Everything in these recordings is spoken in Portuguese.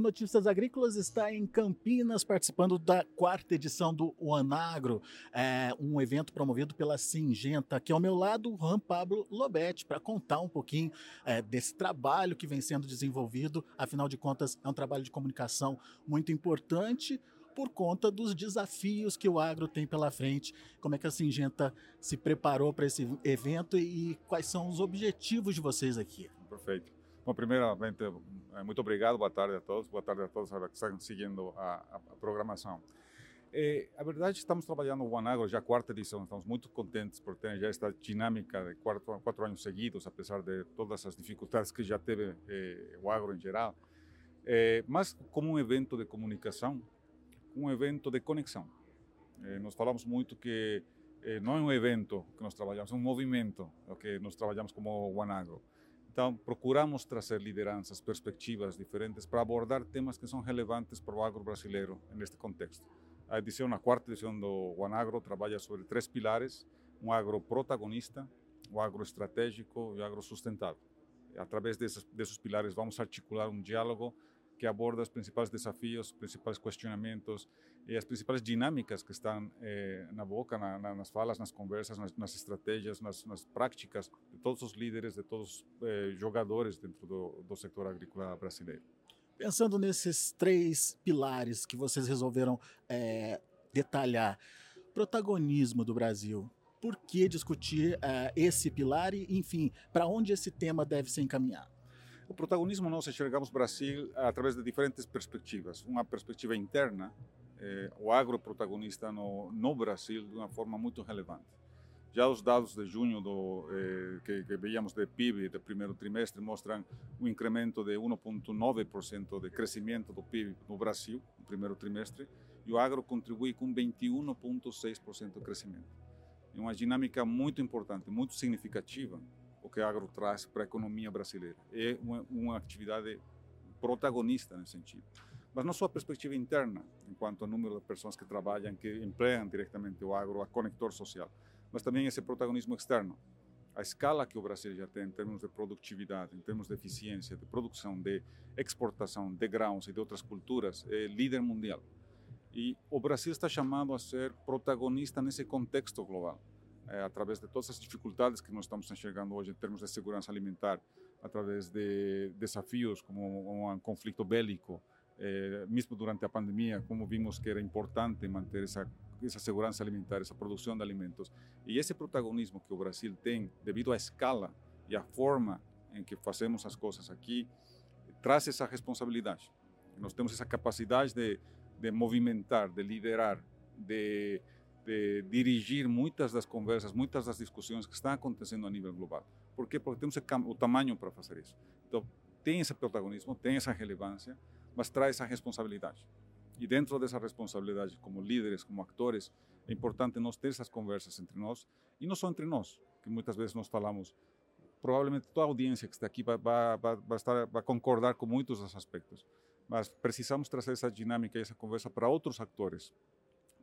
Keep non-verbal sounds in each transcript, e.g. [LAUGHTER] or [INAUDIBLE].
o Notícias Agrícolas está em Campinas, participando da quarta edição do Anagro, é, um evento promovido pela Singenta. Aqui ao meu lado, o Juan Pablo Lobetti, para contar um pouquinho é, desse trabalho que vem sendo desenvolvido. Afinal de contas, é um trabalho de comunicação muito importante por conta dos desafios que o agro tem pela frente. Como é que a Singenta se preparou para esse evento e quais são os objetivos de vocês aqui? Perfeito. Bom, primeiramente, eh, muito obrigado, boa tarde a todos, boa tarde a todos que estão seguindo a, a programação. É, a verdade, estamos trabalhando o Agro já a quarta edição, estamos muito contentes por ter já esta dinâmica de quatro, quatro anos seguidos, apesar de todas as dificuldades que já teve eh, o agro em geral. É, mas como um evento de comunicação, um evento de conexão. Eh, nós falamos muito que não é um evento que nós trabalhamos, é um movimento que nós trabalhamos como Guanagro. Então, procuramos trazer lideranças, perspectivas diferentes para abordar temas que são relevantes para o agro brasileiro neste contexto. A edição, a quarta edição do Guanagro trabalha sobre três pilares: um agro protagonista, o agro estratégico e o agro sustentável. Através desses, desses pilares, vamos articular um diálogo que aborda os principais desafios, os principais questionamentos e as principais dinâmicas que estão eh, na boca, na, na, nas falas, nas conversas, nas, nas estratégias, nas, nas, práticas todos os líderes, de todos os eh, jogadores dentro do, do setor agrícola brasileiro. Pensando nesses três pilares que vocês resolveram é, detalhar, protagonismo do Brasil, por que discutir uh, esse pilar e, enfim, para onde esse tema deve ser encaminhado? O protagonismo nós enxergamos Brasil através de diferentes perspectivas. Uma perspectiva interna, eh, o agro protagonista no, no Brasil de uma forma muito relevante. Já os dados de junho do, eh, que, que veíamos de PIB do primeiro trimestre mostram um incremento de 1,9% de crescimento do PIB no Brasil no primeiro trimestre e o agro contribui com 21,6% de crescimento. É uma dinâmica muito importante, muito significativa o que a agro traz para a economia brasileira. É uma, uma atividade protagonista nesse sentido. Mas não só a perspectiva interna, enquanto ao número de pessoas que trabalham, que empregam diretamente o agro, a conector social, mas também esse protagonismo externo. A escala que o Brasil já tem em termos de produtividade, em termos de eficiência, de produção, de exportação de grãos e de outras culturas, é líder mundial. E o Brasil está chamado a ser protagonista nesse contexto global é, através de todas as dificuldades que nós estamos enxergando hoje em termos de segurança alimentar, através de desafios como um conflito bélico, é, mesmo durante a pandemia, como vimos que era importante manter essa essa segurança alimentar, essa produção de alimentos. E esse protagonismo que Brasil tem, devido à escala e à forma em que fazemos as coisas aqui, traz essa responsabilidade. Nós temos essa capacidade de, de movimentar, de liderar, de de dirigir muitas das conversas, muitas das discussões que estão acontecendo a nível global. Por? Porque temos o tamanho para fazer isso. Então, tem esse protagonismo, tem essa relevância, mas traz essa responsabilidade. E dentro dessa responsabilidade, como líderes, como atores, é importante nós ter essas conversas entre nós, e não só entre nós, que muitas vezes nós falamos, provavelmente toda a audiência que está aqui vai, vai, vai, estar, vai concordar com muitos dos aspectos, mas precisamos trazer essa dinâmica e essa conversa para outros atores,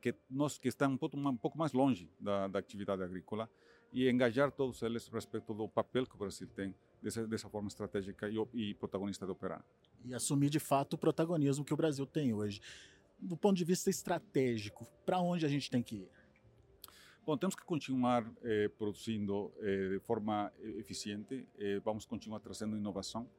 que nós que estão um pouco, um pouco mais longe da, da, atividade agrícola e engajar todos eles respeito do papel que o Brasil tem dessa, dessa forma estratégica e, e, protagonista de operar. E assumir de fato o protagonismo que o Brasil tem hoje. Do ponto de vista estratégico, para onde a gente tem que ir? Bom, temos que continuar eh, produzindo eh, de forma eficiente, eh, vamos continuar trazendo inovação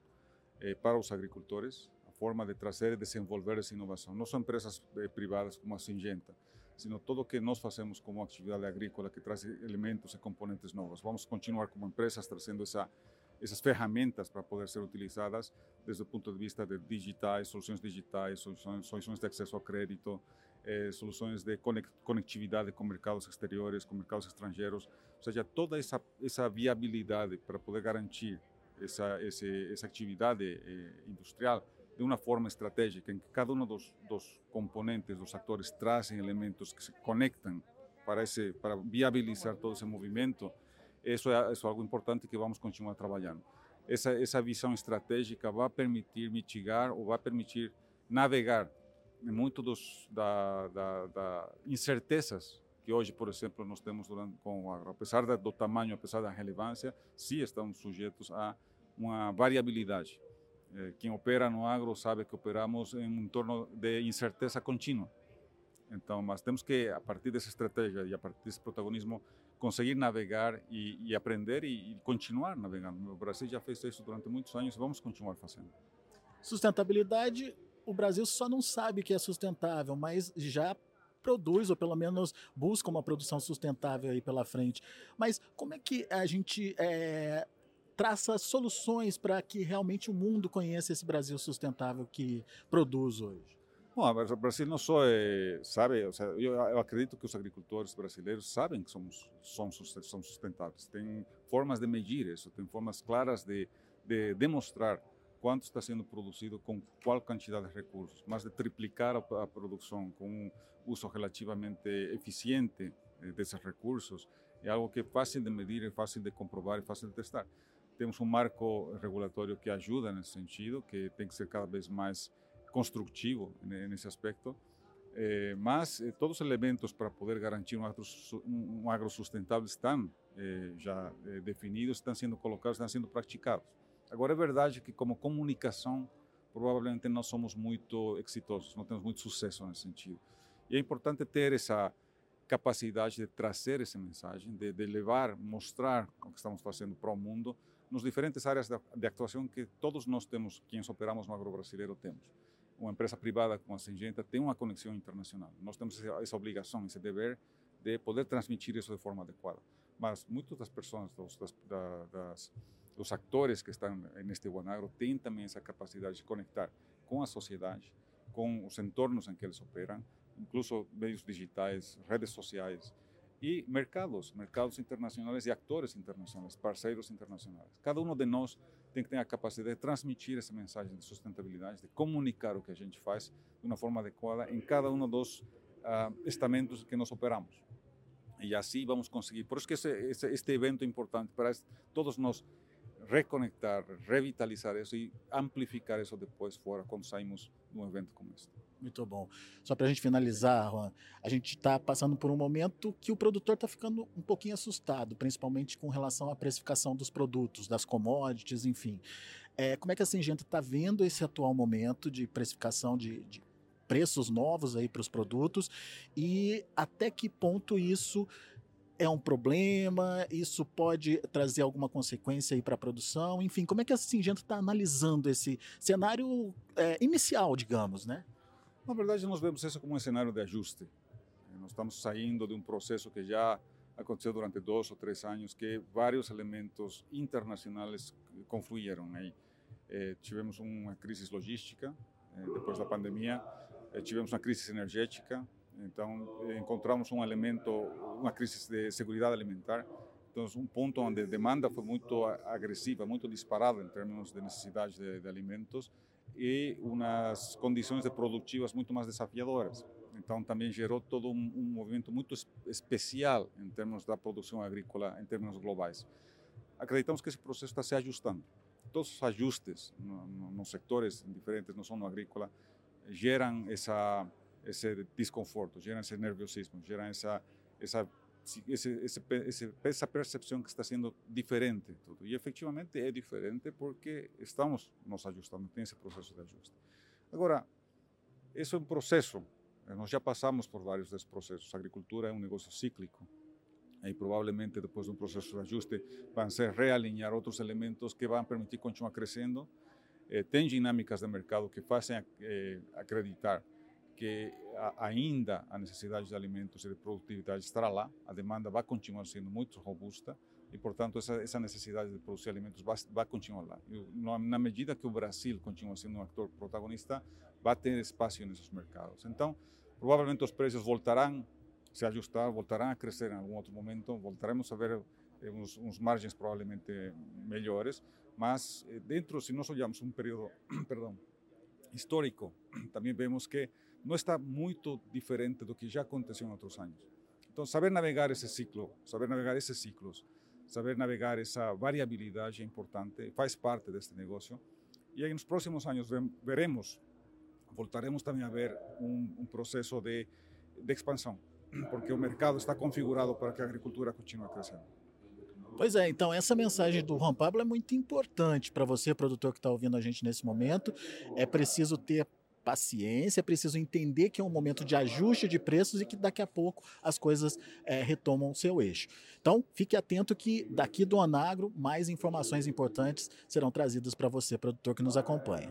eh, para os agricultores, forma de trazer e desenvolver essa inovação. Não são empresas eh, privadas como a Singenta, sino todo o que nós fazemos como atividade agrícola que traz elementos e componentes novos. Vamos continuar como empresas trazendo essa, essas ferramentas para poder ser utilizadas desde o ponto de vista de digitais, soluções digitais, soluções, soluções de acesso ao crédito, eh, soluções de conectividade com mercados exteriores, com mercados estrangeiros, ou seja, toda essa, essa viabilidade para poder garantir essa, essa, essa atividade eh, industrial de uma forma estratégica, em que cada um dos, dos componentes, dos atores, trazem elementos que se conectam para, esse, para viabilizar todo esse movimento, isso é, isso é algo importante que vamos continuar trabalhando. Essa, essa visão estratégica vai permitir mitigar ou vai permitir navegar muito dos da, da, da incertezas que hoje, por exemplo, nós temos durante, com agro. Apesar do tamanho, apesar da relevância, sim estamos sujeitos a uma variabilidade Eh, quem opera no agro sabe que operamos em um entorno de incerteza contínua. Então, mas temos que, a partir dessa estratégia e a partir desse protagonismo, conseguir navegar e, e aprender e, e, continuar navegando. O Brasil já fez isso durante muitos anos vamos continuar fazendo. Sustentabilidade, o Brasil só não sabe que é sustentável, mas já produz, ou pelo menos busca uma produção sustentável aí pela frente. Mas como é que a gente é, traça soluções para que realmente o mundo conheça esse Brasil sustentável que produz hoje? Bom, o Brasil não só sabe, eu, eu, acredito que os agricultores brasileiros sabem que somos, somos, somos sustentáveis. Tem formas de medir isso, tem formas claras de, de demonstrar quanto está sendo produzido com qual quantidade de recursos, mas de triplicar a, a produção com um uso relativamente eficiente eh, desses recursos é algo que é fácil de medir, fácil de comprovar, é fácil de testar. Temos um marco regulatório que ajuda nesse sentido, que tem que ser cada vez mais construtivo nesse aspecto, eh, mas eh, todos os elementos para poder garantir um agro, agro sustentável estão já eh, definidos, estão sendo colocados, estão sendo praticados. Agora, é verdade que, como comunicação, provavelmente não somos muito exitosos, não temos muito sucesso nesse sentido. E é importante ter essa capacidade de trazer essa mensagem, de, de levar, mostrar o que estamos fazendo para o mundo, nas diferentes áreas de, de atuação que todos nós temos, quem operamos no agro brasileiro, temos. Uma empresa privada como a Singenta tem uma conexão internacional. Nós temos essa, obrigação, esse dever de poder transmitir isso de forma adequada. Mas muitas das pessoas, dos, das, das os atores que estão neste Guanagro têm também essa capacidade de conectar com a sociedade, com os entornos em que eles operam, incluso meios digitais, redes sociais e mercados, mercados internacionais e atores internacionais, parceiros internacionais. Cada um de nós tem que ter a capacidade de transmitir essa mensagem de sustentabilidade, de comunicar o que a gente faz de uma forma adequada em cada um dos uh, estamentos que nós operamos. E assim vamos conseguir. Por isso que esse, esse, este evento é importante para todos nós reconectar, revitalizar isso e amplificar isso depois fora, quando saímos de um evento como este. Muito bom. Só para a gente finalizar, Juan, a gente está passando por um momento que o produtor está ficando um pouquinho assustado, principalmente com relação à precificação dos produtos, das commodities, enfim. É, como é que a Singenta está vendo esse atual momento de precificação de, de preços novos aí para os produtos e até que ponto isso é um problema? Isso pode trazer alguma consequência aí para a produção? Enfim, como é que a Singenta está analisando esse cenário é, inicial, digamos, né? Na verdade, nós vemos isso como um cenário de ajuste. Nós estamos saindo de um processo que já aconteceu durante dois ou três anos, que vários elementos internacionais confluíram aí. Eh, tivemos uma crise logística eh, depois da pandemia, eh, tivemos uma crise energética, então, encontramos um elemento, uma crise de segurança alimentar. Então, um ponto onde a demanda foi muito agressiva, muito disparada em termos de necessidade de, de alimentos e umas condições produtivas muito mais desafiadoras. Então, também gerou todo um, um movimento muito especial em termos da produção agrícola, em termos globais. Acreditamos que esse processo está se ajustando. Todos os ajustes no, no, nos sectores diferentes, não só no agrícola, geram essa esse desconforto, geram esse nerviosismo, geram essa essa esse, esse, essa percepção que está sendo diferente tudo. E efetivamente é diferente porque estamos nos ajustando, tem esse processo de ajuste. Agora, isso é um processo, nós já passamos por vários desses processos. A agricultura é um negócio cíclico e provavelmente depois de um processo de ajuste vão ser realinhar outros elementos que vão permitir continuar crescendo. Eh, tem dinâmicas de mercado que fazem eh, acreditar que ainda a necessidade de alimentos e de produtividade estará lá, a demanda vai continuar sendo muito robusta e, portanto, essa, essa necessidade de produzir alimentos vai, vai continuar lá. E, na medida que o Brasil continua sendo um ator protagonista, vai ter espaço nesses mercados. Então, provavelmente os preços voltarão a se ajustar, voltarão a crescer em algum outro momento, voltaremos a ver eh, uns, uns margens provavelmente melhores, mas eh, dentro, se nós olharmos um período, [CLEARS THROAT] perdão, histórico, [CLEARS THROAT] também vemos que não está muito diferente do que já aconteceu em outros anos. Então, saber navegar esse ciclo, saber navegar esses ciclos, saber navegar essa variabilidade é importante, faz parte deste negócio. E aí, nos próximos anos, veremos, voltaremos também a ver um, um processo de, de expansão, porque o mercado está configurado para que a agricultura continue crescendo. Pois é, então essa mensagem do Juan Pablo é muito importante para você, produtor que está ouvindo a gente nesse momento. É preciso ter paciência, é preciso entender que é um momento de ajuste de preços e que daqui a pouco as coisas é, retomam seu eixo. Então, fique atento que daqui do Anagro mais informações importantes serão trazidas para você, produtor que nos acompanha.